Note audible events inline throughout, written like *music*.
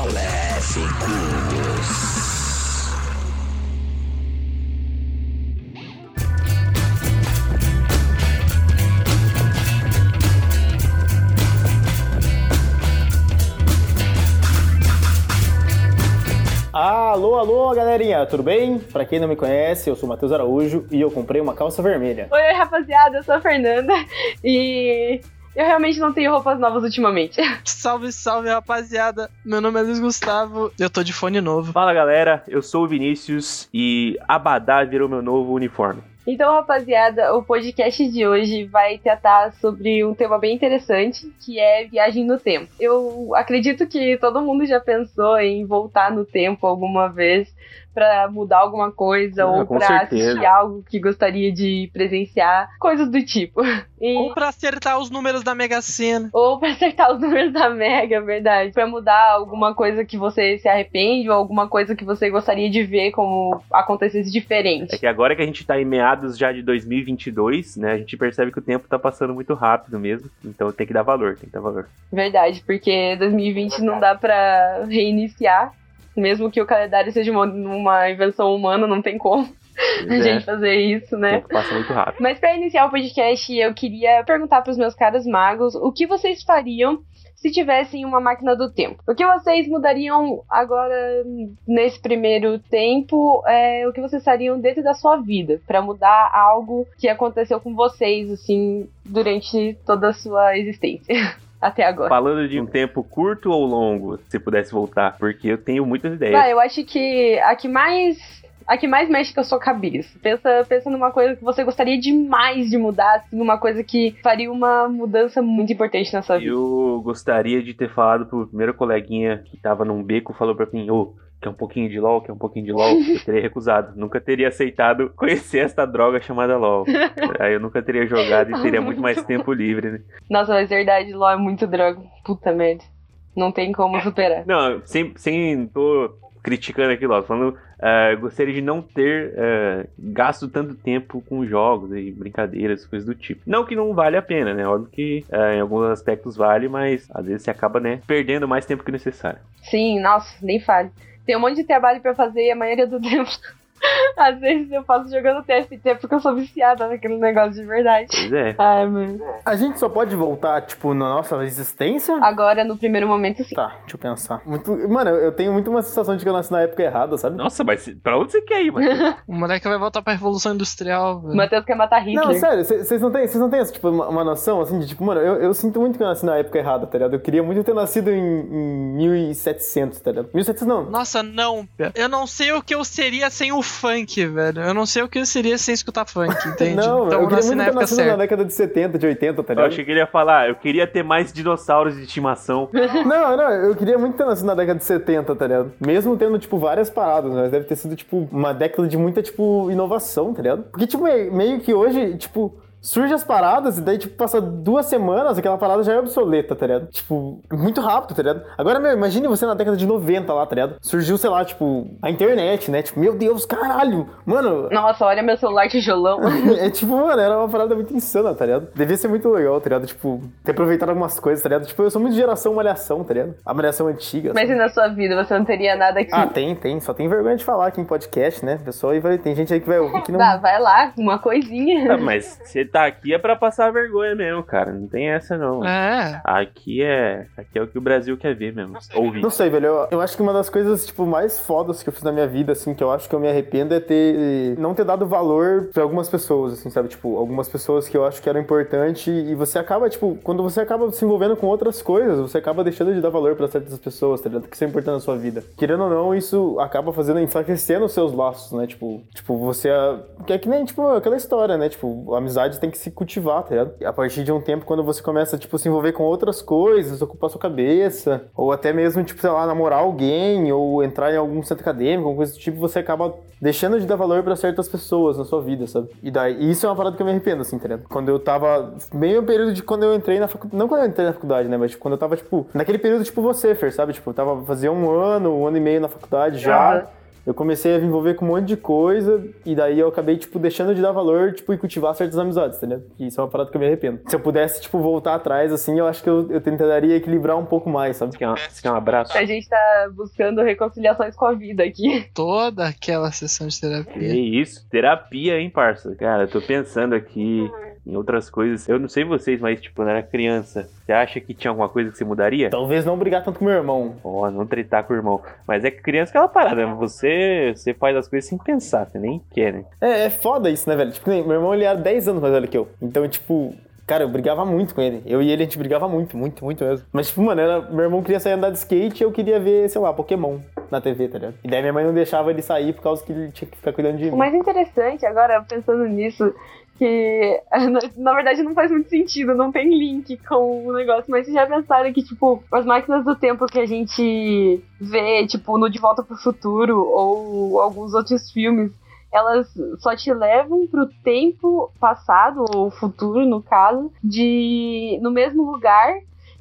Maléficos. Alô, alô, galerinha, tudo bem? Pra quem não me conhece, eu sou o Matheus Araújo e eu comprei uma calça vermelha. Oi, rapaziada, eu sou a Fernanda *laughs* e eu realmente não tenho roupas novas ultimamente. *laughs* Salve, salve, rapaziada. Meu nome é Luiz Gustavo, eu tô de fone novo. Fala galera, eu sou o Vinícius e Abadá virou meu novo uniforme. Então, rapaziada, o podcast de hoje vai tratar sobre um tema bem interessante, que é viagem no tempo. Eu acredito que todo mundo já pensou em voltar no tempo alguma vez para mudar alguma coisa Ah, ou para assistir algo que gostaria de presenciar, coisas do tipo. *laughs* E- Ou pra acertar os números da Mega Sena. ou pra acertar os números da Mega, é verdade. Pra mudar alguma coisa que você se arrepende ou alguma coisa que você gostaria de ver como acontecesse diferente. É que agora que a gente tá em meados já de 2022, né, a gente percebe que o tempo tá passando muito rápido mesmo, então tem que dar valor, tem que dar valor. Verdade, porque 2020 não dá pra reiniciar. Mesmo que o calendário seja uma, uma invenção humana, não tem como *laughs* a Pois é, gente fazer isso, o né? tempo passa muito rápido. Mas pra iniciar o podcast, eu queria perguntar pros meus caros magos o que vocês fariam se tivessem uma máquina do tempo. O que vocês mudariam agora nesse primeiro tempo? É, o que vocês fariam dentro da sua vida Pra mudar algo que aconteceu com vocês assim durante toda a sua existência *laughs* até agora? Falando de um tempo curto ou longo, se pudesse voltar, porque eu tenho muitas ideias. Ah, eu acho que a que mais. A que mais mexe com a sua cabeça. Pensa, pensa numa coisa que você gostaria demais de mudar, assim, uma coisa que faria uma mudança muito importante na sua vida. Eu gostaria de ter falado pro primeiro coleguinha que tava num beco, falou pra mim, ô, quer um pouquinho de LOL, quer um pouquinho de LOL? Eu teria recusado. Nunca teria aceitado *laughs* conhecer esta droga chamada LOL. Aí eu nunca teria jogado e teria muito mais tempo livre, né? Nossa, mas verdade, LOL é muito droga. Puta merda. Não tem como superar. Não, sem, sem tô criticando aqui, LOL, falando, ah, gostaria de não ter ah, gasto tanto tempo com jogos e brincadeiras, coisas do tipo. Não que não vale a pena, né? Óbvio que ah, em alguns aspectos vale, mas às vezes você acaba, né, perdendo mais tempo que necessário. Sim, nossa, nem fale. Tem um monte de trabalho pra fazer e a maioria do *laughs* tempo. *laughs* Às vezes eu faço jogando TFT porque eu sou viciada naquele negócio de verdade. Pois é. Ai, mano. A gente só pode voltar, tipo, na nossa existência? Agora, no primeiro momento, sim. Tá, deixa eu pensar. Muito... Mano, eu tenho muito uma sensação de que eu nasci na época errada, sabe? Nossa, mas pra onde você quer ir, mano? *laughs* O moleque vai voltar pra Revolução Industrial, O velho. Matheus quer matar Hitler. Não, sério, vocês não têm, vocês não têm tipo, uma, uma noção, assim, de, tipo, mano, eu, eu sinto muito que eu nasci na época errada, tá ligado? Eu queria muito ter nascido em, em 1700, tá ligado? 1700 não. Nossa, não. Eu não sei o que eu seria sem o funk, velho. Eu não sei o que eu seria sem escutar funk, *laughs* entende? Não, então eu queria nasci muito na ter época nascido na década de 70, de 80, tá Eu ligado? achei que ele ia falar, eu queria ter mais dinossauros de estimação. *laughs* Não, não, eu queria muito ter nascido na década de 70, tá ligado? Mesmo tendo, tipo, várias paradas, mas deve ter sido, tipo, uma década de muita, tipo, inovação, tá ligado? Porque, tipo, me- meio que hoje, tipo, surge as paradas e daí, tipo, passa duas semanas, aquela parada já é obsoleta, tá ligado? Tipo, muito rápido, tá ligado? Agora, meu, imagine você na década de 90 lá, tá ligado? Surgiu, sei lá, tipo, a internet, né? Tipo, meu Deus, caralho! Mano, Nossa, olha meu celular tijolão. *laughs* é tipo, mano, era uma parada muito insana, tá ligado? Devia ser muito legal, tá ligado? Tipo, ter aproveitado algumas coisas, tá ligado? Tipo, eu sou muito de geração malhação, tá ligado? A malhação antiga. Mas assim. e na sua vida, você não teria nada aqui? Ah, tem, tem. Só tem vergonha de falar aqui em podcast, né? Pessoal, aí vai, tem gente aí que vai ouvir que não. Tá, vai lá, uma coisinha. Ah, mas você tá aqui é pra passar vergonha mesmo, cara. Não tem essa, não. É. Aqui é. Aqui é o que o Brasil quer ver mesmo. Ouvir. Não sei, velho. Eu, eu acho que uma das coisas, tipo, mais fodas que eu fiz na minha vida, assim, que eu acho que eu me arrependo é ter. não ter dado valor pra algumas pessoas, assim, sabe? Tipo, algumas pessoas que eu acho que eram importantes e você acaba, tipo, quando você acaba se envolvendo com outras coisas, você acaba deixando de dar valor pra certas pessoas, tá ligado? Que são importantes na sua vida. Querendo ou não, isso acaba fazendo, enfraquecendo os seus laços, né? Tipo, tipo você. Que é que nem, tipo, aquela história, né? Tipo, a amizade tem que se cultivar, tá ligado? E a partir de um tempo, quando você começa, tipo, se envolver com outras coisas, ocupar sua cabeça, ou até mesmo, tipo, sei lá, namorar alguém, ou entrar em algum centro acadêmico, alguma coisa do tipo, você acaba deixando de dar valor pra certas pessoas na sua vida, sabe? E daí, isso é uma parada que eu me arrependo, assim, tá ligado? Quando eu tava, no período de quando eu entrei na faculdade, não quando eu entrei na faculdade, né, mas tipo, quando eu tava, tipo, naquele período, tipo, você, Fer, sabe? Tipo, eu tava, fazia um ano, um ano e meio na faculdade já, Aham. Eu comecei a me envolver com um monte de coisa e daí eu acabei, tipo, deixando de dar valor, tipo, e cultivar certas amizades, entendeu? E isso é uma parada que eu me arrependo. Se eu pudesse, tipo, voltar atrás, assim, eu acho que eu, eu tentaria equilibrar um pouco mais, sabe? Quer, uma, você quer um abraço? A gente tá buscando reconciliações com a vida aqui. Toda aquela sessão de Que terapia. isso, terapia, hein, parça? Cara, eu tô pensando aqui em outras coisas. Eu não sei vocês, mas, tipo, quando era criança, você acha que tinha alguma coisa que você mudaria? Talvez não brigar tanto com meu irmão. Ó, não tretar com o irmão. Mas é que criança é aquela parada, né? Você, você faz as coisas sem pensar, você nem quer, né? É, é foda isso, né, velho? Tipo, nem- meu irmão, ele era 10 anos mais velho que eu. Então, tipo... Cara, eu brigava muito com ele. Eu e ele, a gente brigava muito, muito, muito mesmo. Mas, tipo, mano, era, meu irmão queria sair andar de skate e eu queria ver, sei lá, Pokémon na TV, tá ligado? E daí minha mãe não deixava ele sair por causa que ele tinha que ficar cuidando de O mim. mais interessante, agora pensando nisso, que *laughs* na- verdade não faz muito sentido, não tem link com o negócio, mas vocês já pensaram que, tipo, as máquinas do tempo que a gente vê, tipo, no De Volta pro Futuro ou alguns outros filmes, elas só te levam pro tempo passado, ou futuro, no caso, de no mesmo lugar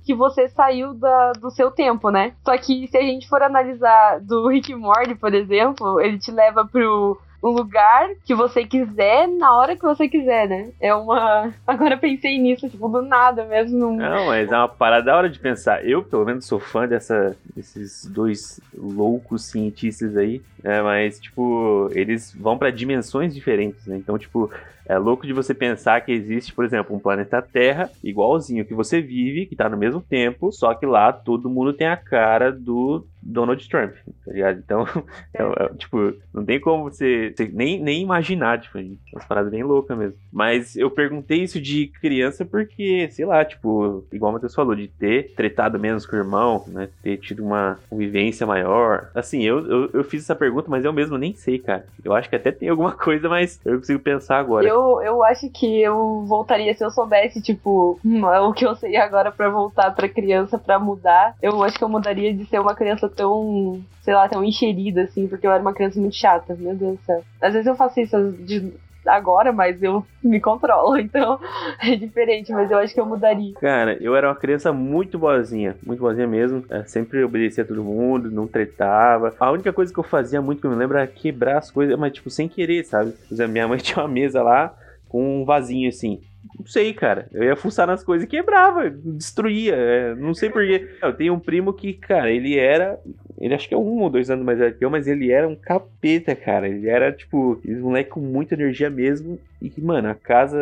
que você saiu da, do seu tempo, né? Só que se a gente for analisar do Rick Morty, por exemplo, ele te leva pro um lugar que você quiser, na hora que você quiser, né? É uma. *laughs* Agora pensei nisso, tipo, do nada mesmo. Num... Não, mas é uma parada da hora de pensar. Eu, pelo menos, sou fã dessa, desses dois loucos cientistas aí. né? mas, tipo, eles vão pra dimensões diferentes, né? Então, tipo, é louco de você pensar que existe, por exemplo, um planeta Terra igualzinho que você vive, que tá no mesmo tempo, só que lá todo mundo tem a cara do Donald Trump, tá ligado? Então, *laughs* é- é, tipo, não tem como você, você nem, nem imaginar, tipo, umas paradas bem loucas mesmo. Mas eu perguntei isso de criança porque, sei lá, tipo, igual o Matheus falou, de ter tretado menos com o irmão, né? Ter tido uma convivência maior. Assim, eu, eu, eu fiz essa pergunta, mas eu mesmo nem sei, cara. Eu acho que até tem alguma *laughs* coisa, mas eu consigo pensar agora. Eu, eu acho que eu voltaria se eu soubesse, tipo, *laughs* o que eu sei agora pra voltar pra criança, pra mudar. Eu acho que eu mudaria de ser uma criança tão, sei lá, tão encherida, assim, porque eu era uma criança muito chata, meu Deus do céu. Às vezes eu faço isso de agora, mas eu *laughs* me controlo, então *laughs* é diferente, mas eu acho que eu mudaria. Cara, eu era uma criança muito boazinha, muito boazinha mesmo. É, sempre obedecia a todo mundo, não tretava. A única coisa que eu fazia muito que eu me lembro era quebrar as coisas, mas tipo, sem querer, sabe? Minha mãe *laughs* tinha uma mesa lá com um vasinho assim. Não sei, cara. Eu ia fuçar nas coisas e quebrava, destruía. é, não sei porquê. Eu tenho um primo que, cara, ele era. Ele acho que é um ou dois anos mais velho que eu, mas ele era um capeta, cara. Ele era, tipo, esse moleque com muita energia mesmo. E, mano, a casa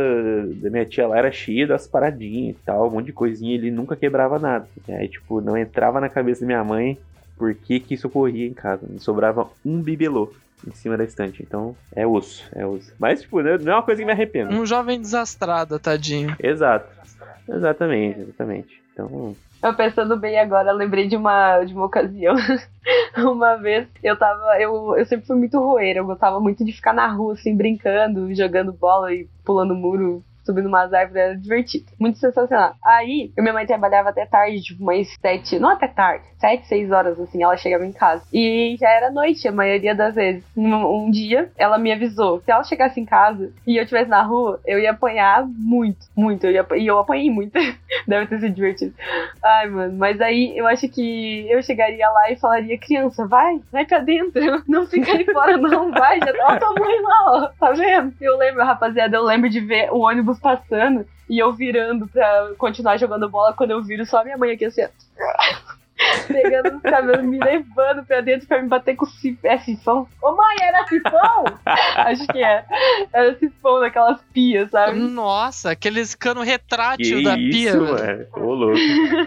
da minha tia lá era cheia das paradinhas e tal, um monte de coisinha. Ele nunca quebrava nada. Aí, tipo, não entrava na cabeça da minha mãe por que, que isso ocorria em casa. Não sobrava um bibelô em cima da estante. Então, é osso, é osso. Mas, tipo, não é uma coisa que me arrependo. Um jovem desastrado, tadinho. Exato. Exatamente, exatamente. Então, Eu pensando bem agora, lembrei de uma, de uma ocasião. *laughs* uma vez eu tava. Eu, eu sempre fui muito roeira, eu gostava muito de ficar na rua, assim, brincando, jogando bola e pulando muro. Subindo umas árvores, era divertido. Muito sensacional. Aí, minha mãe trabalhava até tarde, tipo, umas sete, não até tarde, sete, seis horas, assim, ela chegava em casa. E já era noite, a maioria das vezes. Um, um dia, ela me avisou, se ela chegasse em casa e eu estivesse na rua, eu ia apanhar muito, muito. Eu ia, e eu apanhei muito. *laughs* Deve ter sido divertido. Ai, mano, mas aí eu acho que eu chegaria lá e falaria, criança, vai, vai pra dentro, *laughs* não fica aí fora não, vai, já tá tua mãe lá, ó, tá vendo? Eu lembro, rapaziada, eu lembro de ver o ônibus passando e eu virando pra continuar jogando bola, quando eu viro só minha mãe aqui assim. Pegando os cabelos, me levando pra dentro pra me bater com o sif... É sifão? Ô mãe, era sifão? *laughs* Acho que é. Era sifão daquelas pias, sabe? Nossa, aqueles cano que retrátil da pia, isso, velho. mano. Ô, louco.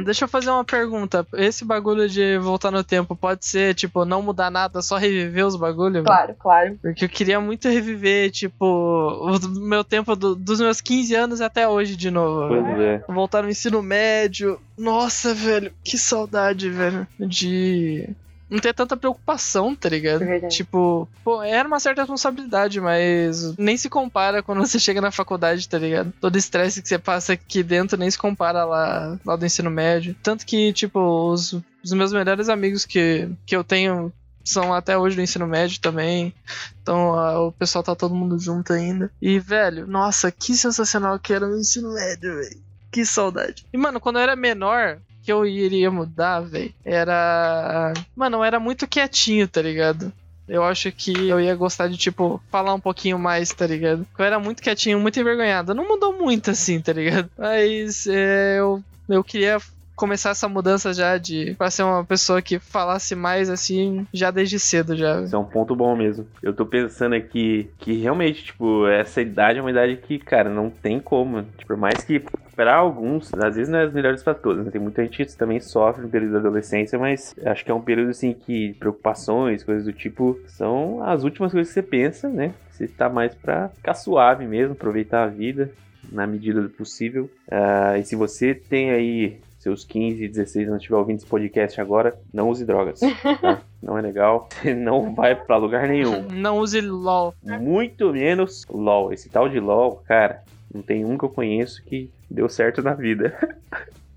Deixa eu fazer uma pergunta. Esse bagulho de voltar no tempo pode ser, tipo, não mudar nada, só reviver os bagulhos? Claro, claro. Porque eu queria muito reviver, tipo, o meu tempo do- dos meus 15 anos até hoje de novo. Pois é. Voltar no ensino médio. Nossa, velho, que saudade, velho. De não ter tanta preocupação, tá ligado? É verdade. Tipo, pô, era uma certa responsabilidade, mas nem se compara quando você chega na faculdade, tá ligado? Todo estresse que você passa aqui dentro nem se compara lá, lá do ensino médio. Tanto que, tipo, os, os meus melhores amigos que, que eu tenho são até hoje do ensino médio também. Então a- o pessoal tá todo mundo junto ainda. E, velho, nossa, que sensacional que era o ensino médio, velho. Que saudade. E, mano, quando eu era menor, que eu iria mudar, velho, era. Mano, eu era muito quietinho, tá ligado? eu acho que eu ia gostar de, tipo, falar um pouquinho mais, tá ligado? Eu era muito quietinho, muito envergonhado. Não mudou muito assim, tá ligado? *laughs* Mas é, eu, eu queria começar essa mudança já de pra ser uma pessoa que falasse mais assim já desde cedo já. Isso é um ponto bom mesmo. Eu tô pensando aqui que realmente, tipo, essa idade é uma idade que, cara, não tem como. Tipo, por mais que para alguns, às vezes não é as melhores para todos, né? Tem muita gente que também sofre no período da adolescência, mas acho que é um período assim que preocupações, coisas do tipo, são as últimas coisas que você pensa, né? Você tá mais pra ficar suave mesmo, aproveitar a vida na medida do possível. Uh, e se você tem aí seus 15, 16 anos estiver ouvindo esse podcast agora, não use drogas. Tá? *laughs* não é legal. Você não vai para lugar nenhum. Não use LOL. Muito menos LOL. Esse tal de LOL, cara, não tem um que eu conheço que deu certo na vida. *laughs*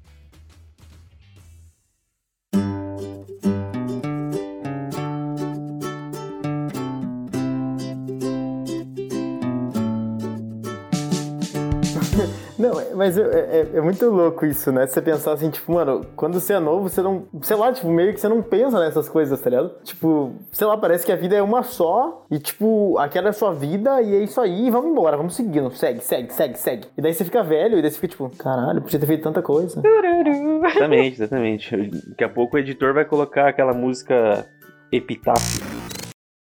Não, é, mas é, é, é, muito louco isso, né? Você pensar assim, tipo, mano, quando você é novo, você não. Sei lá, tipo, meio que você não pensa nessas coisas, tá ligado? Tipo, sei lá, parece que a vida é uma só e, tipo, aquela é a sua vida e é isso aí, vamos embora, vamos seguindo. Segue, segue, segue, segue. E daí você fica velho e daí você fica, tipo, caralho, podia ter feito tanta coisa. Exatamente, exatamente. Daqui a pouco o editor vai colocar aquela música epitáfio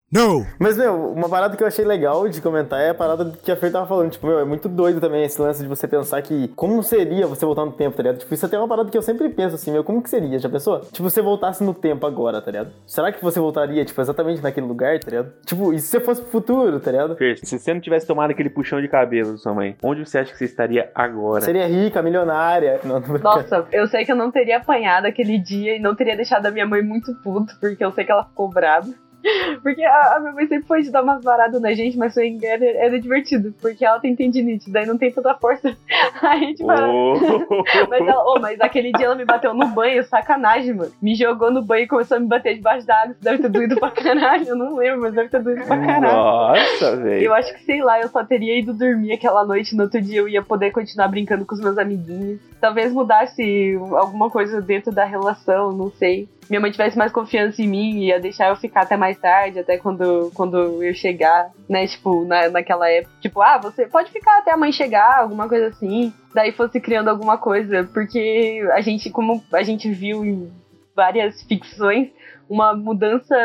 não! Mas, meu, uma parada que eu achei legal de comentar é a parada que a Fer tava falando. Tipo, meu, é muito doido também esse lance de você pensar que como seria você voltar no tempo, tá ligado? Tipo, isso até é uma parada que eu sempre penso assim, meu, como que seria? Já pensou? Tipo, você voltasse no tempo agora, tá ligado? Será que você voltaria, tipo, exatamente naquele lugar, tá ligado? Tipo, e se você fosse pro futuro, tá ligado? Fer, se você não tivesse tomado aquele puxão de cabelo da sua mãe, onde você acha que você estaria agora? Seria rica, milionária. Não, não Nossa, eu sei que eu não teria apanhado aquele dia e não teria deixado a minha mãe muito puto, porque eu sei que ela ficou brava. *laughs* Porque a, a, minha mãe sempre foi de dar umas varadas na gente, mas foi, era, era divertido, porque ela tem tendinite, daí não tem tanta força. *laughs* a gente. Oh. *laughs* mas, ela, oh, mas aquele dia ela me bateu no banho, sacanagem, mano. Me jogou no banho e começou a me bater debaixo da água. Isso deve ter doído pra caralho. Eu não lembro, mas deve ter doído pra caralho. Nossa, velho. Eu acho que, sei lá, eu só teria ido dormir aquela noite. No outro dia eu ia poder continuar brincando com os meus amiguinhos. Talvez mudasse alguma coisa dentro da relação, não sei minha mãe tivesse mais confiança em mim, ia deixar eu ficar até mais tarde, até quando, quando eu chegar, né? Tipo, na, naquela época. Tipo, ah, você pode ficar até a mãe chegar, alguma coisa assim. Daí fosse criando alguma coisa. Porque a gente, como a gente viu em várias ficções, uma mudança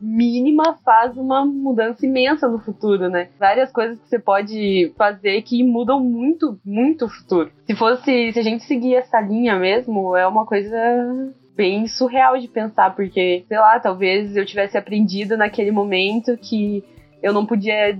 mínima faz uma mudança imensa no futuro, né? Várias coisas que você pode fazer que mudam muito, muito o futuro. Se fosse, se a gente seguir essa linha mesmo, é uma coisa bem surreal de pensar, porque, sei lá, talvez eu tivesse aprendido naquele momento que eu não podia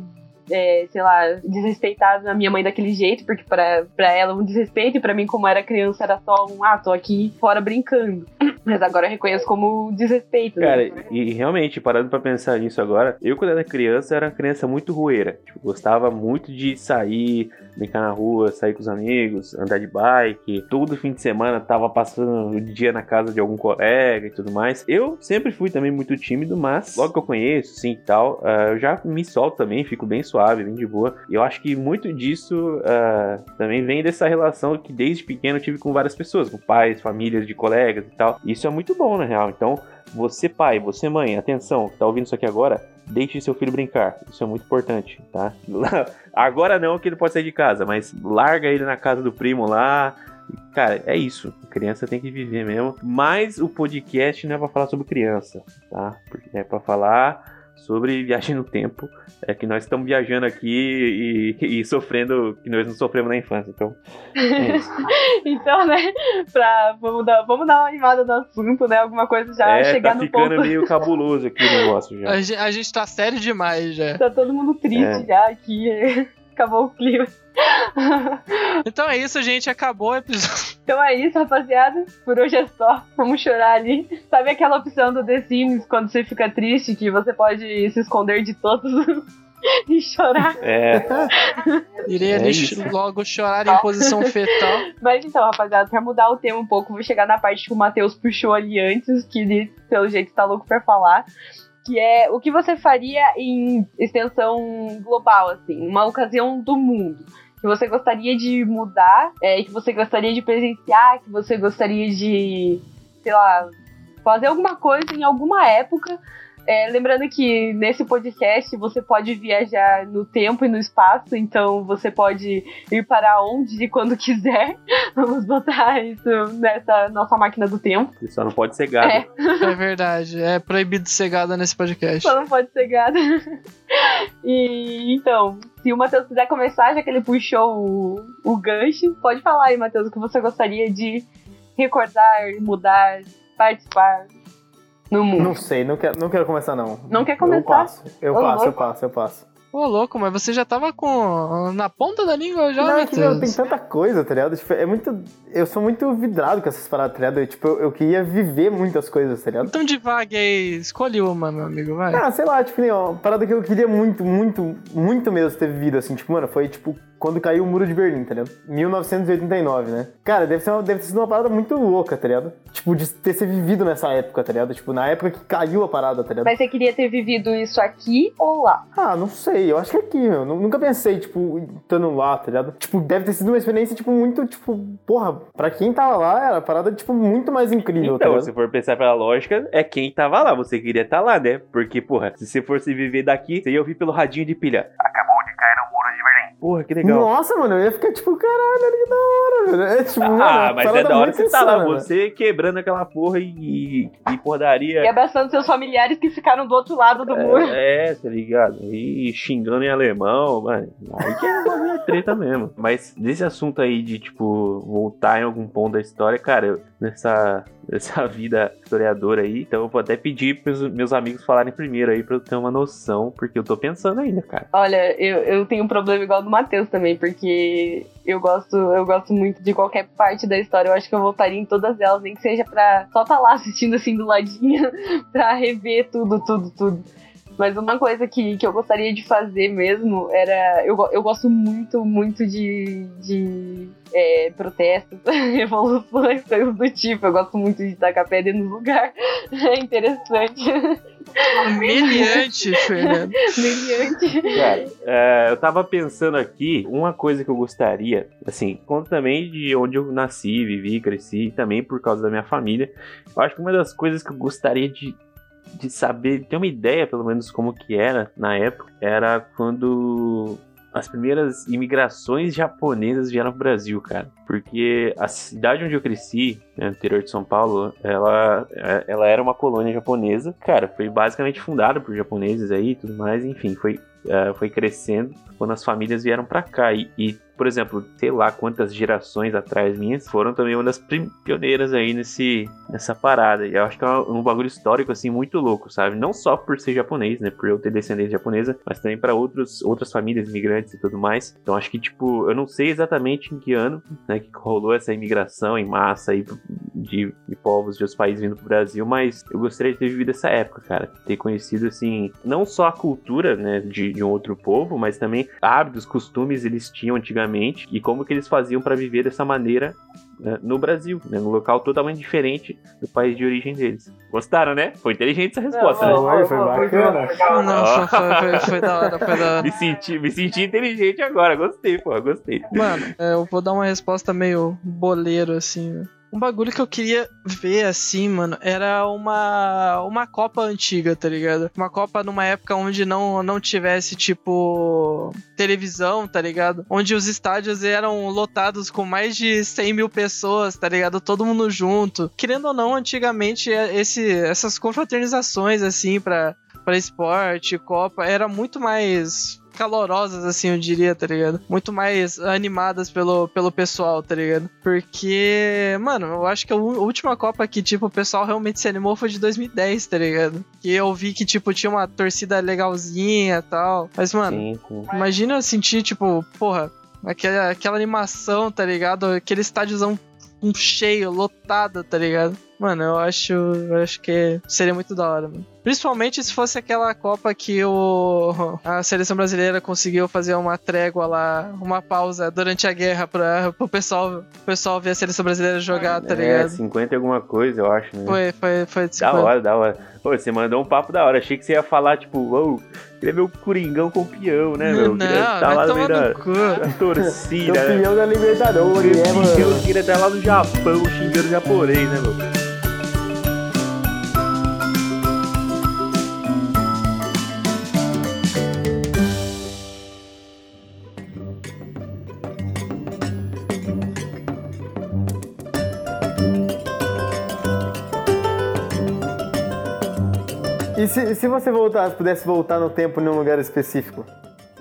é, sei lá, desrespeitar a minha mãe daquele jeito, porque para ela um desrespeito e para mim, como era criança, era só um, ah, tô aqui fora brincando. *clears throat* Mas agora eu reconheço como desrespeito. Né? Cara, né? e realmente, parando para pensar nisso agora, eu quando era criança, era uma criança muito rueira. Tipo, gostava muito de sair, brincar na rua, sair com os amigos, andar de bike. Todo fim de semana tava passando o dia na casa de algum colega e tudo mais. Eu sempre fui também muito tímido, mas logo que eu conheço, sim e tal, uh, eu já me solto também, fico bem suave, bem de boa. E eu acho que muito disso uh, também vem dessa relação que desde pequeno eu tive com várias pessoas, com pais, famílias de colegas e tal. Isso é muito bom, na real. Então, você pai, você mãe, atenção, tá ouvindo isso aqui agora? Deixe seu filho brincar. Isso é muito importante, tá? *laughs* Agora não, que ele pode sair de casa, mas larga ele na casa do primo lá. Cara, é isso. A criança tem que viver mesmo. Mas o podcast não é pra falar sobre criança, tá? Porque é pra falar sobre viagem no tempo. É que nós estamos viajando aqui e, e, sofrendo que nós não sofremos na infância. Então, é *laughs* então, né, pra, vamos, dar, vamos dar uma animada no assunto, né? Alguma coisa já é, chegar tá no ficando meio cabuloso aqui o negócio já. A gente, a gente tá sério demais já. Tá todo mundo triste é. já aqui. Acabou o clima. *laughs* então é isso, gente. Acabou o episódio. Então é isso, rapaziada. Por hoje é só. Vamos chorar ali. Sabe aquela opção do The Sims quando você fica triste que você pode se esconder de todos *laughs* e chorar? É. *laughs* Irei é logo chorar em posição fetal. Mas então, rapaziada, pra mudar o tema um pouco, vou chegar na parte que o Matheus puxou ali antes, que ele, pelo jeito, tá louco pra falar que é o que você faria em extensão global, assim, uma ocasião do mundo que você gostaria de mudar, é, que você gostaria de presenciar, que você gostaria de, sei lá, fazer alguma coisa em alguma época É, lembrando que nesse podcast você pode viajar no tempo e no espaço, então você pode ir para onde e quando *laughs* quiser. Vamos botar isso nessa nossa máquina do tempo. Só não pode ser gado. É. É verdade. É proibido ser gada nesse podcast. Só não pode ser gado. E então, se o Matheus quiser começar, já que ele puxou o, o gancho, pode falar aí, Matheus, o que você gostaria de recordar, mudar, participar no mundo. Não sei, não quero, não quero começar, não. Não quer Eu começar? passo, eu Ô, passo, eu passo, eu passo. Ô, louco, mas você já tava com. na ponta da língua já, Não, é que, meu, tem tanta coisa, tá ligado? Tipo, é muito. Eu sou muito vidrado com essas paradas, tá ligado? Eu, tipo, eu, eu queria viver muitas coisas, tá ligado? Então devague aí, escolhe uma, meu amigo, vai. Ah, sei lá, tipo, nem, ó, uma parada que eu queria muito, muito, muito mesmo ter vivido, assim, tipo, mano, foi, tipo, quando caiu o Muro de Berlim, tá ligado? 1989, né? Cara, deve, ser uma, deve ter sido uma parada muito louca, tá ligado? Tipo, de ter sido vivido nessa época, tá ligado? Tipo, na época que caiu a parada, tá ligado? Mas você queria ter vivido isso aqui ou lá? Ah, não sei, eu acho que é aqui, meu. Nu- Nunca pensei, tipo, estando lá, tá ligado? Tipo, deve ter sido uma experiência, tipo, muito, tipo, porra, pra quem tava lá, era uma parada, tipo, muito mais incrível, tá Então, ligado? se for pensar pela lógica, é quem tava lá. Você queria estar lá, né? Porque, porra, se você fosse viver daqui, você ia ouvir pelo radinho de pilha. Acabou de Porra, que legal. Nossa, mano, eu ia ficar tipo, caralho, olha que da hora, velho. É tipo, mano, Ah, uma mas é da hora que você tá lá, você quebrando aquela porra e, e, e E abraçando seus familiares que ficaram do outro lado do muro. É, é, tá ligado? E xingando em alemão, mano. Aí que é de treta mesmo. Mas desse assunto aí de, tipo, voltar em algum ponto da história, cara, eu- nessa, nessa vida historiadora aí, então eu vou até pedir pros meus amigos falarem primeiro aí pra eu ter uma noção, porque eu tô pensando ainda, cara. Olha, eu, eu tenho um problema igual do Matheus também, porque eu gosto, eu gosto muito de qualquer parte da história. Eu acho que eu voltaria em todas elas, nem que seja pra só estar lá assistindo assim do ladinho, *laughs* pra rever tudo, tudo, tudo. Mas uma coisa que, que eu gostaria de fazer mesmo era. Eu, eu gosto muito, muito de, de é, protestos, *laughs* revoluções, coisas do tipo. Eu gosto muito de tacar pedra no lugar. *laughs* É interessante. Humilhante, Fernando. Brilhante. Cara, é, eu tava pensando aqui, uma coisa que eu gostaria, assim, conta também de onde eu nasci, vivi, cresci, também por causa da minha família. Eu acho que uma das coisas que eu gostaria de, de saber, ter uma ideia pelo menos como que era na época, era quando as primeiras imigrações japonesas vieram pro Brasil, cara. Porque a cidade onde eu cresci, né, interior de São Paulo, ela, é- ela era uma colônia japonesa. Cara, foi basicamente fundada por japoneses aí e tudo mais, enfim, foi, é, foi crescendo quando as famílias vieram pra cá. E, e, por exemplo, sei lá quantas gerações atrás minhas foram também uma das pioneiras aí nesse, nessa parada. E eu acho que é um, bagulho histórico, assim, muito louco, sabe? Não só por ser japonês, né? Por eu ter descendência japonesa, mas também pra outros, outras famílias imigrantes e tudo mais. Então acho que, tipo, eu não sei exatamente em que ano, né, que rolou essa imigração em massa aí de, de povos de outros países vindo pro Brasil, mas eu gostaria de ter vivido essa época, cara. Ter conhecido, assim, não só a cultura, né, de, de um outro povo, mas também hábitos, costumes eles tinham antigamente e como que eles faziam pra viver dessa maneira né, no Brasil, né, num local totalmente diferente do país de origem deles. Gostaram, né? Foi inteligente essa resposta, né? Foi, foi bacana. Não, foi, foi, foi, foi da hora, foi da hora. Me senti, me senti inteligente agora, gostei, pô, gostei. Mano, é, eu vou dar uma resposta meio boleiro, assim. Um bagulho que eu queria ver, assim, mano, era uma, uma Copa antiga, tá ligado? Uma Copa numa época onde não, não tivesse, tipo, televisão, tá ligado? Onde os estádios eram lotados com mais de 100 mil pessoas, tá ligado? Todo mundo junto. Querendo ou não, antigamente, é, esse, essas confraternizações, assim, pra, pra esporte, Copa, era muito mais calorosas, assim, eu diria, tá ligado? Muito mais animadas pelo, pelo pessoal, tá ligado? Porque, mano, eu acho que a última Copa que, tipo, o pessoal realmente se animou foi de 2010, tá ligado? Que eu vi que, tipo, tinha uma torcida legalzinha e tal. Mas, mano, Sim, sim. Imagina eu sentir, tipo, porra, aquela, aquela animação, tá ligado? Aquele estádiozão um cheio, lotado, tá ligado? Mano, eu acho, eu acho que seria muito da hora, mano. Principalmente se fosse aquela Copa que o, a seleção brasileira conseguiu fazer uma trégua lá, uma pausa durante a guerra pra, pro pessoal, pro pessoal ver a seleção brasileira jogar, tá É, ligado? 50 e alguma coisa, eu acho, né? Foi, foi, foi. Da hora, da hora. Pô, você mandou um papo da hora. Achei que você ia falar, tipo, uou, queria ver o Coringão campeão, né, meu? Não, Queria estar vai lá no meio da, no cu. *laughs* da torcida, né? Campeão da Libertadores, né, mano? Eu queria estar lá no Japão xingando japonês, né, meu? Se, se você voltasse, pudesse voltar no tempo num lugar específico?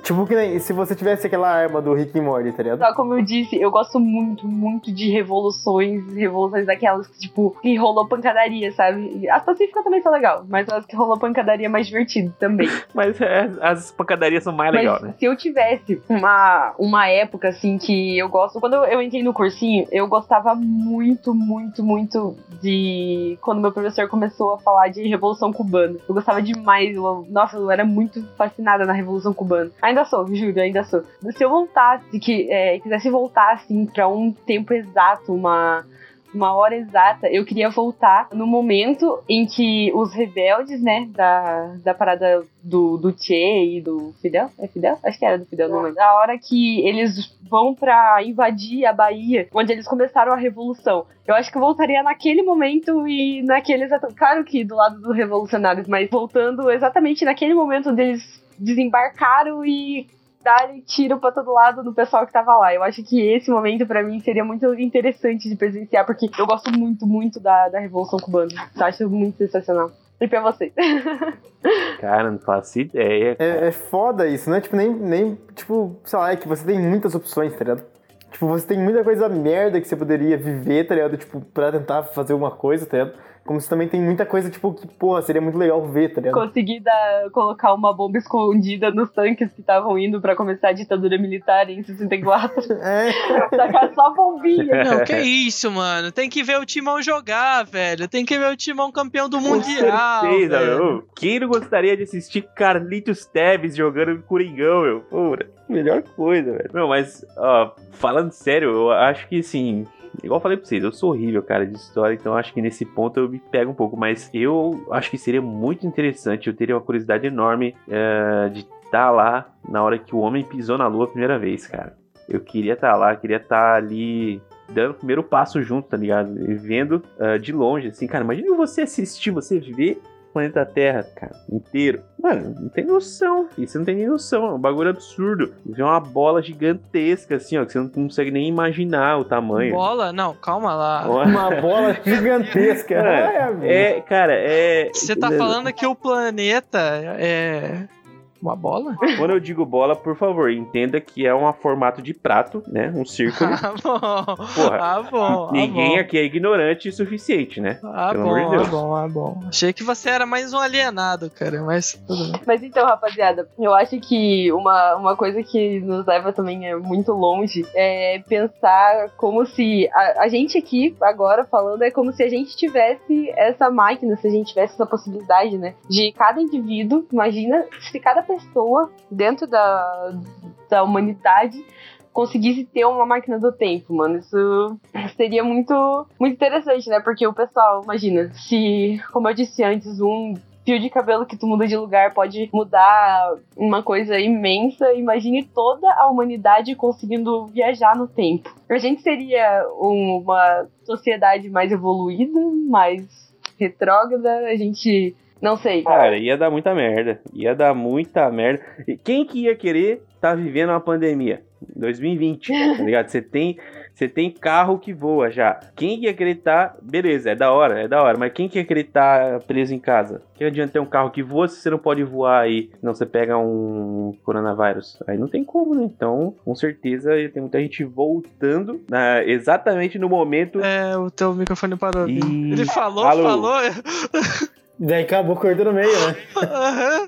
Tipo, que nem se você tivesse aquela arma do Rick e Morty, tá ligado? Só como eu disse, eu gosto muito, muito de revoluções, revoluções daquelas que, tipo, que rolou pancadaria, sabe? As pacíficas também são legal, mas as que rolou pancadaria é mais divertido também. *laughs* Mas é, as pancadarias são mais legais, né? se eu tivesse uma, uma época, assim, que eu gosto. Quando eu, eu entrei no cursinho, eu gostava muito, muito, muito de. Quando meu professor começou a falar de Revolução Cubana. Eu gostava demais. eu- nossa, eu era muito fascinada na Revolução Cubana. Ainda sou, juro, ainda sou. Se eu voltasse, que é, quisesse voltar, assim, pra um tempo exato, uma. Uma hora exata, eu queria voltar no momento em que os rebeldes, né, da, da parada do, do Che e do Fidel. É Fidel? Acho que era do Fidel, não lembro. A hora que eles vão pra invadir a Bahia, onde eles começaram a revolução. Eu acho que eu voltaria naquele momento e naquele exato. Claro que do lado dos revolucionários, mas voltando exatamente naquele momento onde eles desembarcaram e darem tiro pra todo lado do pessoal que tava lá. Eu acho que esse momento pra mim seria muito interessante de presenciar, porque eu gosto muito, muito da, da Revolução Cubana. Eu acho muito sensacional. E pra vocês? *laughs* Cara, não faço ideia. É, é foda isso, né? Tipo, nem, nem, tipo, sei lá, é que você tem muitas opções, tá ligado? Tipo, você tem muita coisa merda que você poderia viver, tá ligado? Tipo, pra tentar fazer alguma coisa, tá ligado? Como você também tem muita coisa, tipo, que, porra, seria muito legal ver, tá ligado? Consegui dar, colocar uma bomba escondida nos tanques que estavam indo pra começar a ditadura militar em 64. *laughs* É, *laughs* Sacar só bombinha. *laughs* Não, que isso, mano. Tem que ver o Timão jogar, velho. Tem que ver o Timão campeão do Com Mundial. certeza, velho. meu. Quem não gostaria de assistir Carlitos Teves jogando Coringão, meu? Porra, melhor coisa, velho. Meu, mas, ó, falando sério, eu acho que, assim, igual eu falei pra vocês, eu sou horrível, cara, de história, então acho que nesse ponto eu me pego um pouco, mas eu acho que seria muito interessante, eu teria uma curiosidade enorme é, de estar lá na hora que o homem pisou na lua a primeira vez, cara. Eu queria estar lá, queria estar ali dando o primeiro passo junto, tá ligado? E vendo ah, de longe, assim, cara, imagina você assistir, você ver planeta Terra, cara, inteiro. Mano, não tem noção, filho, você não tem nem noção, é um bagulho absurdo. Ver uma bola gigantesca, assim, ó, que você não consegue nem imaginar o tamanho. Bola? Não, calma lá. *laughs* uma bola gigantesca. *laughs* É. É, cara, é. Você tá falando que o planeta é. Uma bola? *laughs* Quando eu digo bola, por favor, entenda que é um formato de prato, né? Um *laughs* círculo. Ah, bom. Porra, Ah, bom. ah, Ninguém bom. aqui é ignorante o suficiente, né? Ah, pelo bom, amor de Deus. ah, bom, ah, bom. Achei que você era mais um alienado, cara, mas tudo bem. Mas então, rapaziada, eu acho que uma, uma coisa que nos leva também é muito longe é pensar como se a, a gente aqui, agora falando, é como se a gente tivesse essa máquina, se a gente tivesse essa possibilidade, né? De cada indivíduo, imagina se cada pessoa dentro da, da humanidade conseguisse ter uma máquina do tempo, mano. Isso seria muito, muito interessante, né? Porque o pessoal, imagina, se, como eu disse antes, um fio de cabelo que tu muda de lugar pode mudar uma coisa imensa. Imagine toda a humanidade conseguindo viajar no tempo. A gente seria uma sociedade mais evoluída, mais retrógrada, a gente. Não sei. Cara, ia dar muita merda. Ia dar muita merda. E quem que ia querer tá vivendo uma pandemia? 2020, tá *laughs* ligado? Você tem, você tem carro que voa já. Quem que ia querer tá... Beleza, é da hora, é da hora. Mas quem que ia querer tá preso em casa? Que adianta ter um carro que voa se você não pode voar aí? Não, você pega um coronavírus. Aí não tem como, né? Então, com certeza, ia ter muita gente voltando na- exatamente no momento... É, o teu microfone parou. Vini. Ele falou, alô. falou. *laughs* Daí acabou cortando no meio, né? Aham.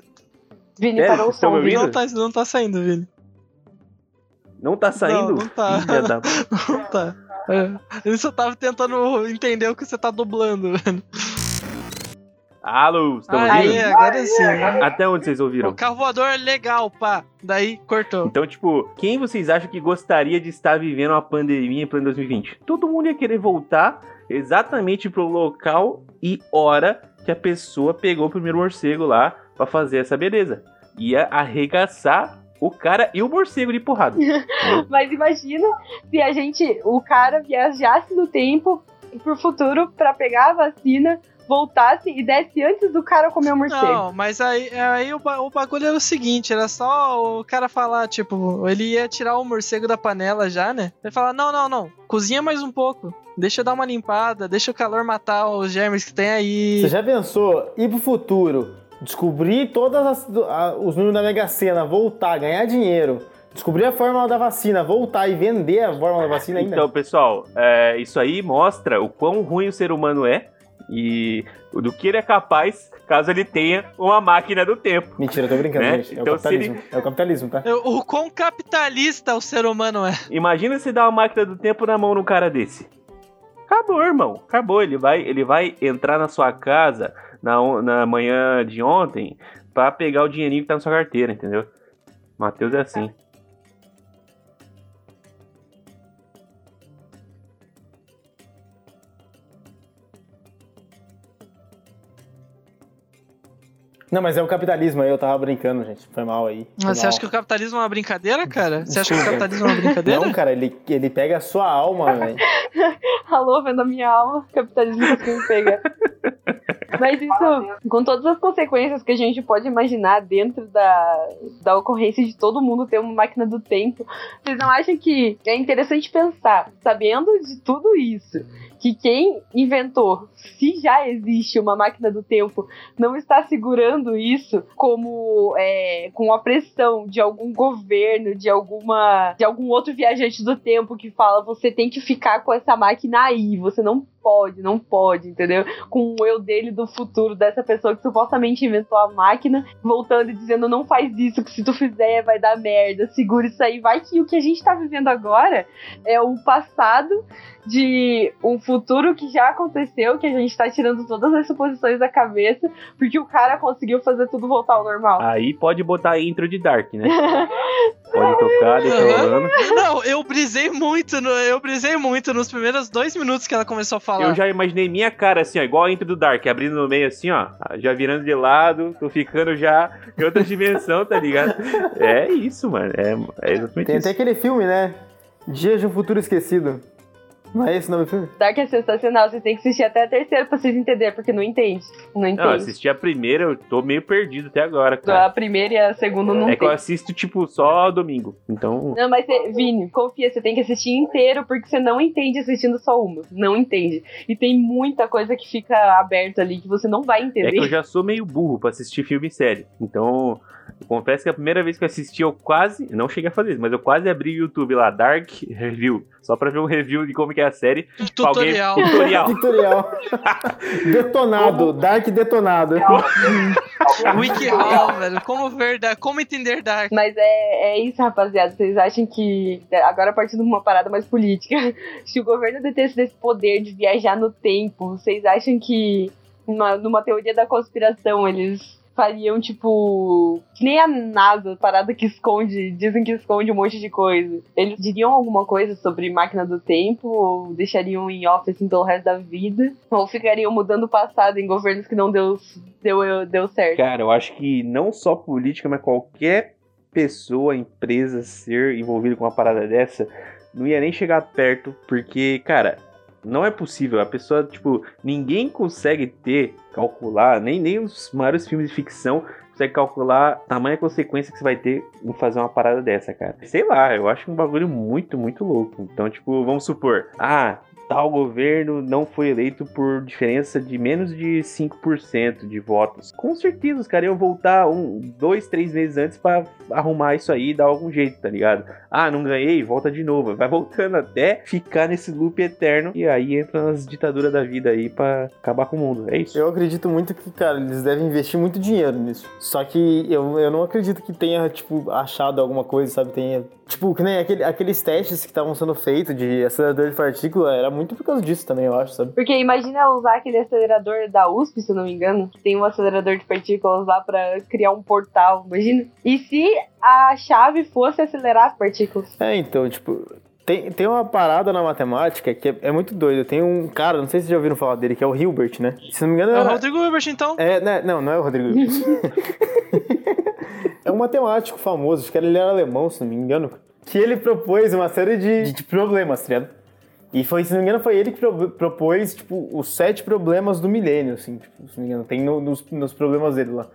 Vini Sério, parou o som? Não tá, não tá saindo, Vini. Não tá saindo? Não, não tá. Da *laughs* Não tá. É. Ele só tava tentando entender o que você tá dublando, velho. Alô, estão Aí, ouvindo? agora sim. Até onde vocês ouviram? O carro voador é legal, pá. Daí cortou. Então, tipo, quem vocês acham que gostaria de estar vivendo uma pandemia em plano 2020? Todo mundo ia querer voltar exatamente pro local e hora que a pessoa pegou o primeiro morcego lá pra fazer essa beleza. Ia arregaçar o cara e o morcego de porrada. *laughs* Mas imagina se a gente, o cara viajasse no tempo pro futuro pra pegar a vacina, voltasse e desse antes do cara comer o morcego. Não, mas aí, aí o, o bagulho era o seguinte, era só o cara falar, tipo, ele ia tirar o morcego da panela já, né? Ele falar, não, não, não, cozinha mais um pouco. Deixa eu dar uma limpada, deixa o calor matar os germes que tem aí. Você já pensou ir pro futuro descobrir todos os números da Mega Sena, voltar, ganhar dinheiro, descobrir a fórmula da vacina, voltar e vender a fórmula da vacina ainda. Então, pessoal, é, isso aí mostra o quão ruim o ser humano é e do que ele é capaz caso ele tenha uma máquina do tempo. Mentira, eu tô brincando, né? gente. É, então, o capitalismo. Ele... é o capitalismo, tá? O quão capitalista o ser humano é. Imagina se dar uma máquina do tempo na mão num cara desse. Acabou, irmão. Acabou. Ele vai, ele vai entrar na sua casa na, na manhã de ontem para pegar o dinheirinho que tá na sua carteira, entendeu? Matheus é assim. Não, mas é o capitalismo aí, eu tava brincando, gente. Foi mal aí. Foi mas você mal. acha que o capitalismo é uma brincadeira, cara? Você acha que o capitalismo é uma brincadeira? Não, cara, ele, ele pega a sua alma, velho. *laughs* Alô, vendo a minha alma, o capitalismo conseguiu me pegar. Mas isso, com todas as consequências que a gente pode imaginar dentro da, da ocorrência de todo mundo ter uma máquina do tempo, vocês não acham que é interessante pensar, sabendo de tudo isso, que quem inventou, se já existe uma máquina do tempo, não está segurando isso como é, com a pressão de algum governo, de alguma de algum outro viajante do tempo que fala você tem que ficar com essa máquina aí, você não pode, não pode, entendeu? Com o eu dele do futuro, dessa pessoa que supostamente inventou a máquina, voltando e dizendo: não faz isso, que se tu fizer vai dar merda, segura isso aí. Vai que o que a gente tá vivendo agora é o passado de um futuro que já aconteceu, que a gente tá tirando todas as suposições da cabeça, porque o cara conseguiu fazer tudo voltar ao normal. Aí pode botar a intro de Dark, né? *laughs* pode tocar, deixa rolando. Não, eu brisei muito, no, eu brisei muito nos primeiros dois minutos que ela começou a falar. Eu já imaginei minha cara assim, ó, igual a intro do Dark, abrindo no meio assim, ó, já virando de lado, tô ficando já em outra *laughs* dimensão, tá ligado? É isso, mano, é, é exatamente Tem isso. até aquele filme, né? Dias de um Futuro Esquecido. Não é esse o nome do filme? Dark é sensacional, vocês têm que assistir até a terceira pra vocês entenderem, porque não entende. Não entende. Não, eu assisti a primeira, eu tô meio perdido até agora, cara. A primeira e a segunda não É tem. que eu assisto, tipo, só domingo. Então. Não, mas você, Vini, confia, você tem que assistir inteiro, porque você não entende assistindo só uma. Não entende. E tem muita coisa que fica aberta ali que você não vai entender. É que eu já sou meio burro pra assistir filme e série. Então, eu confesso que a primeira vez que eu assisti, eu quase. Não cheguei a fazer isso, mas eu quase abri o YouTube lá, Dark Review. Só pra ver um review de como que é a série. Tutorial. Alguém, *laughs* tutorial. Tutorial. *laughs* detonado, Dark detonado. *laughs* WikiHow, velho. Como ver Dark, como entender Dark. Mas é, é isso, rapaziada. Vocês acham que, agora partindo de uma parada mais política, se o governo detesse esse poder de viajar no tempo, vocês acham que numa, numa teoria da conspiração eles fariam, tipo, que nem a NASA, parada que esconde, dizem que esconde um monte de coisa. Eles diriam alguma coisa sobre máquina do tempo, ou deixariam em off assim pelo resto da vida, ou ficariam mudando o passado em governos que não deu, deu, deu certo. Cara, eu acho que não só política, mas qualquer pessoa, empresa ser envolvida com uma parada dessa, não ia nem chegar perto, porque, cara, não é possível. A pessoa, tipo, ninguém consegue ter, calcular, nem, nem os maiores filmes de ficção consegue calcular a tamanha consequência que você vai ter em fazer uma parada dessa, cara. Sei lá, eu acho um bagulho muito, muito louco. Então, tipo, vamos supor, ah, tal governo não foi eleito por diferença de menos de 5% de votos. Com certeza os caras iam voltar um, dois, três meses antes para arrumar isso aí e dar algum jeito, tá ligado? Ah, não ganhei, volta de novo. Vai voltando até ficar nesse loop eterno e aí entra nas ditaduras da vida aí para acabar com o mundo. É isso. Eu acredito muito que, cara, eles devem investir muito dinheiro nisso. Só que eu, eu não acredito que tenha, tipo, achado alguma coisa, sabe? Tenha. Tipo, que nem aquele, aqueles testes que estavam sendo feitos de acelerador de partícula, era muito por causa disso também, eu acho, sabe? Porque imagina usar aquele acelerador da USP, se eu não me engano, que tem um acelerador de partículas lá pra criar um portal, imagina. E se a chave fosse acelerar as partículas? É, então, tipo, tem, tem uma parada na matemática que é, é, muito doido. Tem um cara, não sei se vocês já ouviram falar dele, que é o Hilbert, né? Se não me engano... É o Rodrigo Hilbert, então. É, né, não, não é o Rodrigo Hilbert. *laughs* é um matemático famoso, acho que ele era alemão, se não me engano, que ele propôs uma série de, de problemas, tá ligado? E foi, se não me engano, foi ele que pro- propôs, tipo, os sete problemas do milênio, assim, tipo, se não me engano, tem no- nos, nos problemas dele lá.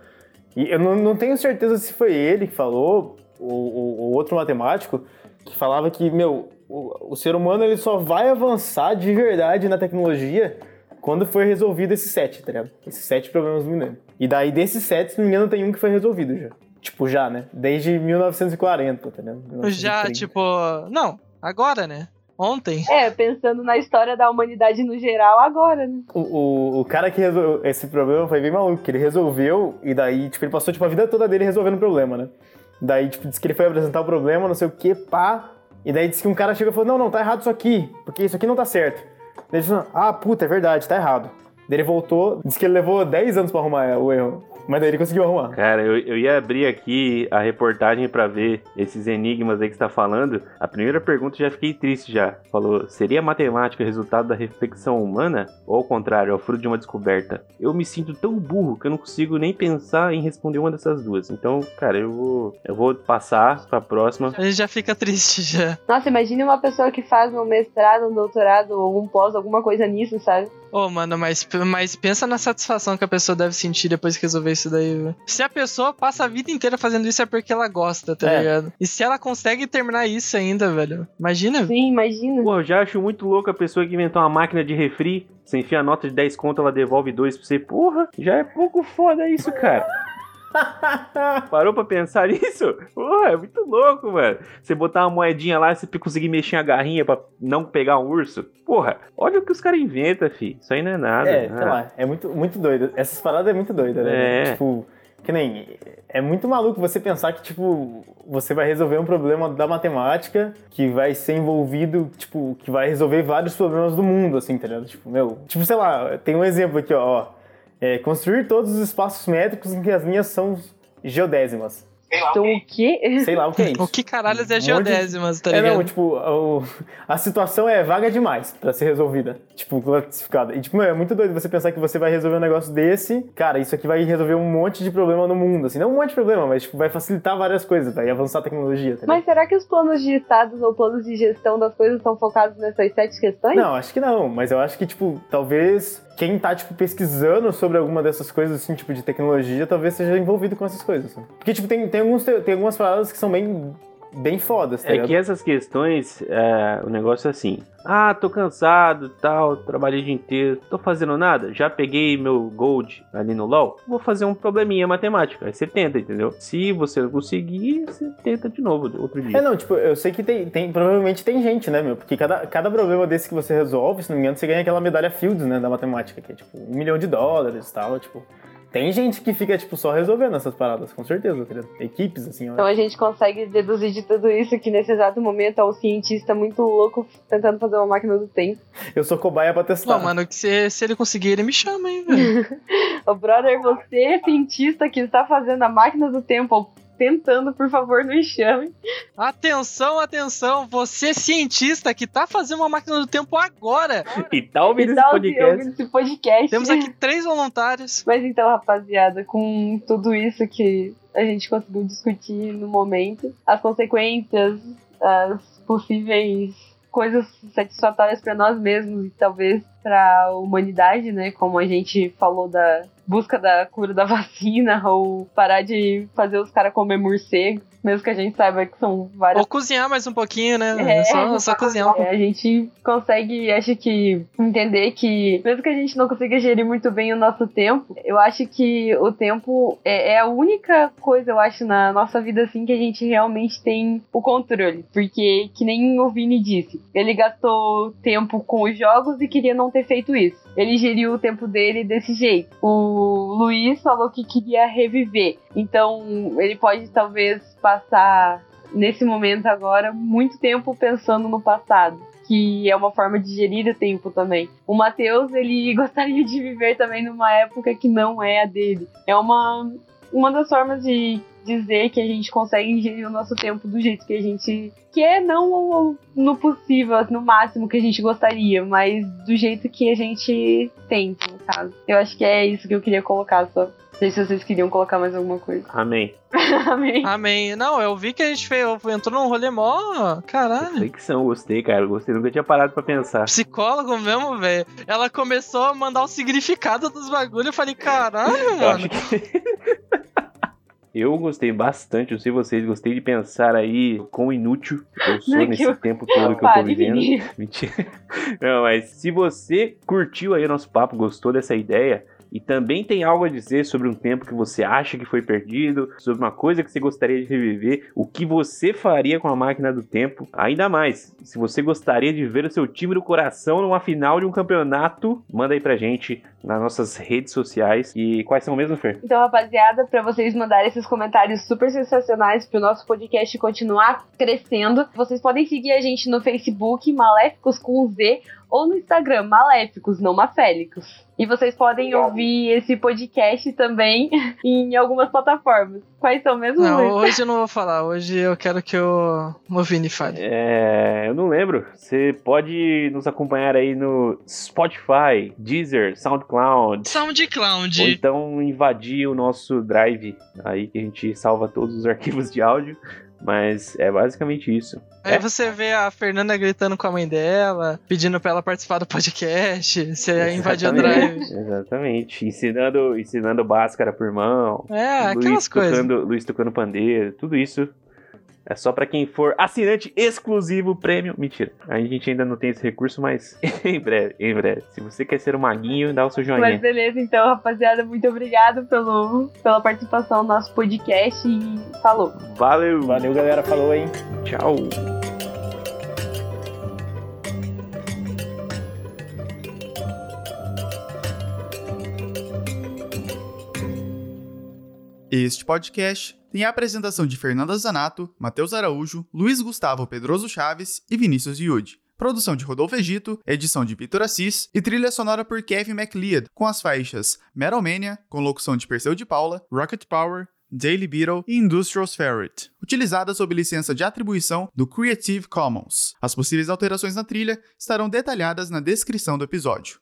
E eu não, não tenho certeza se foi ele que falou, ou, ou- ou outro matemático, que falava que, meu, o, o ser humano ele só vai avançar de verdade na tecnologia quando foi resolvido esses sete, tá ligado? Esses sete problemas do minério. E daí desses sete, se não me engano, tem um que foi resolvido já. Tipo, já, né? Desde 1940, tá ligado? Já, 1930. tipo. Não, agora, né? Ontem. É, pensando na história da humanidade no geral, agora, né? O, o, o cara que resolveu esse problema foi bem maluco, que ele resolveu e daí, tipo, ele passou tipo, a vida toda dele resolvendo o problema, né? Daí, tipo, disse que ele foi apresentar o problema, não sei o que, pá. E daí disse que um cara chegou e falou: Não, não, tá errado isso aqui, porque isso aqui não tá certo. Daí ele falou: Ah, puta, é verdade, tá errado. Daí ele voltou, disse que ele levou 10 anos pra arrumar o erro. Mas daí ele conseguiu arrumar. Cara, eu, eu ia abrir aqui a reportagem pra ver esses enigmas aí que você tá falando. A primeira pergunta já fiquei triste já. Falou, seria a matemática resultado da reflexão humana? Ou ao contrário, é o fruto de uma descoberta? Eu me sinto tão burro que eu não consigo nem pensar em responder uma dessas duas. Então, cara, eu vou, eu vou passar pra próxima. A gente já fica triste já. Nossa, imagine uma pessoa que faz um mestrado, um doutorado ou um pós, alguma coisa nisso, sabe? Ô, mano, mas, mas pensa na satisfação que a pessoa deve sentir depois que resolver isso daí, velho. Se a pessoa passa a vida inteira fazendo isso é porque ela gosta, tá É. ligado? E se ela consegue terminar isso ainda, velho. Imagina. Sim, imagina. Pô, eu já acho muito louco a pessoa que inventou uma máquina de refri. Você enfia a nota de 10 conto, ela devolve 2 pra você. Porra, já é pouco foda isso, cara. *laughs* Parou pra pensar nisso? Porra, é muito louco, mano. Você botar uma moedinha lá e você conseguir mexer a garrinha pra não pegar um urso. Porra, olha o que os caras inventam, fi. Isso aí não é nada. É, Ah, sei lá, é muito, muito doido. Essas paradas é muito doida, né? É. Tipo, que nem. É muito maluco você pensar que, tipo, você vai resolver um problema da matemática que vai ser envolvido, tipo, que vai resolver vários problemas do mundo, assim, tá ligado? Tipo, meu. Tipo, sei lá, tem um exemplo aqui, ó. ó. É, construir todos os espaços métricos em que as linhas são geodésimas. Então o quê? Sei lá o que é isso. O que caralho é Um de- geodésimas, tá É, ligado? não, tipo, o- a situação é vaga demais pra ser resolvida. Tipo, classificada. E, tipo, meu, é muito doido você pensar que você vai resolver um negócio desse. Cara, isso aqui vai resolver um monte de problema no mundo. Assim, não um monte de problema, mas, tipo, vai facilitar várias coisas, vai avançar a tecnologia, tá? Mas será que os planos de estados ou planos de gestão das coisas estão focados nessas sete questões? Não, acho que não, mas eu acho que, tipo, talvez quem tá, tipo, pesquisando sobre alguma dessas coisas, assim, tipo, de tecnologia, talvez seja envolvido com essas coisas. Porque, tipo, tem, tem, alguns, tem algumas paradas que são bem, bem fodas, tá É ligado? que essas questões, é, o negócio é assim. Ah, tô cansado, tal, trabalhei o dia inteiro, tô fazendo nada. Já peguei meu gold ali no LoL, vou fazer um probleminha matemático. Aí você tenta, entendeu? Se você não conseguir, você tenta de novo outro dia. É, não, tipo, eu sei que tem, tem provavelmente tem gente, né, meu? Porque cada, cada problema desse que você resolve, se não me engano, você ganha aquela medalha Fields, né, da matemática, que é, tipo, um milhão de dólares e tal, tipo... Tem gente que fica, tipo, só resolvendo essas paradas, com certeza, tá? Equipes, assim, ó. Então a gente consegue deduzir de tudo isso que nesse exato momento é um cientista muito louco tentando fazer uma máquina do tempo. *laughs* Eu sou cobaia pra testar. Pô, mano, que se, se ele conseguir, ele me chama, hein, velho. *laughs* Ô, brother, você, cientista que está fazendo a máquina do tempo, ou tentando, por favor, nos chame. atenção, atenção, você cientista que tá fazendo uma máquina do tempo agora. E tá ouvindo E podcast. ouvindo esse podcast. Temos aqui três voluntários. Mas então, rapaziada, com tudo isso que a gente conseguiu discutir no momento, as consequências, as possíveis coisas satisfatórias para nós mesmos e talvez para a humanidade, né? Como a gente falou da busca da cura da *laughs* vacina ou parar de fazer os caras comer morcego, mesmo que a gente saiba que são várias Ou cozinhar mais um pouquinho, né? É. Só, só cozinhar. É, a gente consegue, acho que, entender que, mesmo que a gente não consiga gerir muito bem o nosso tempo, eu acho que o tempo é, é a única coisa, eu acho, na nossa vida, assim, que a gente realmente tem o controle. Porque, que nem o Vini disse, ele gastou tempo com os jogos e queria não ter feito isso. Ele geriu o tempo dele desse jeito. O Luiz falou que queria reviver. Então, ele pode talvez passar nesse momento agora muito tempo pensando no passado, que é uma forma de gerir o tempo também. O Matheus, ele *laughs* gostaria de viver também numa época que não é a dele. É uma uma das formas de dizer que a gente consegue gerir o nosso tempo do jeito que a gente quer, não no possível, no máximo que a gente gostaria, mas do jeito que a gente tenta, no caso. Eu acho que é isso que eu queria colocar só. Não sei se vocês queriam colocar mais alguma coisa. *laughs* Amém. Amém. Amém. Não, eu vi que a gente fez, entrou num rolê mó. Caralho. Reflexão, gostei, cara. Gostei, nunca tinha parado pra pensar. Psicólogo mesmo, velho. Ela começou a mandar o significado dos bagulhos. Eu falei, caralho, Eu mano. acho que. *laughs* Eu gostei bastante, eu sei vocês, gostei de pensar aí quão inútil eu sou Não, nesse eu- tempo todo que eu tô vivendo. Mentira. *laughs* Não, mas se você curtiu aí o nosso papo, gostou dessa ideia e também tem algo a dizer sobre um tempo que você acha que foi perdido, sobre uma coisa que você gostaria de reviver, o que você faria com a máquina do tempo, ainda mais, se você gostaria de ver o seu time do coração numa final de um campeonato, manda aí pra gente nas nossas redes sociais. E quais são mesmo, Fer? Então, rapaziada, pra vocês mandarem esses comentários super sensacionais pro nosso podcast continuar crescendo, vocês podem seguir a gente no Facebook, Maléficos com Z, ou no Instagram, Maléficos, não Mafélicos. E vocês podem ouvir esse podcast também *laughs* em algumas plataformas. Quais são mesmo, Não, Luiz? hoje eu não vou falar. Hoje eu quero que o Movini fale. É, eu não lembro. Você pode nos acompanhar aí no Spotify, Deezer, SoundCloud. Ou SoundCloud. então invadir o nosso drive aí que a gente salva todos os arquivos de áudio. Mas é basicamente isso. Aí É. você vê a Fernanda gritando com a mãe dela, pedindo pra ela participar do podcast. *laughs* Você invadiu o drive. Exatamente. Ensinando, ensinando Bhaskara pro irmão. É, Luiz aquelas coisas. tocando, Luiz tocando pandeiro. Tudo isso é só pra quem for assinante exclusivo prêmio. Mentira. A gente ainda não tem esse recurso, mas *laughs* em breve, em breve. Se você quer ser um maguinho, dá o seu joinha. Mas beleza, então, rapaziada, muito obrigado pelo, pela participação no nosso podcast e falou. Valeu. Valeu, galera. Falou, hein? Tchau. Este podcast tem a apresentação de Fernanda Zanato, Matheus Araújo, Luiz Gustavo Pedroso Chaves e Vinícius Yudi. Produção de Rodolfo Egito, edição de Vitor Assis e trilha sonora por Kevin MacLeod, com as faixas Metalmania, com locução de Perseu de Paula, Rocket Power, Daily Beetle e Industrial Ferret, utilizadas sob licença de atribuição do Creative Commons. As possíveis alterações na trilha estarão detalhadas na descrição do episódio.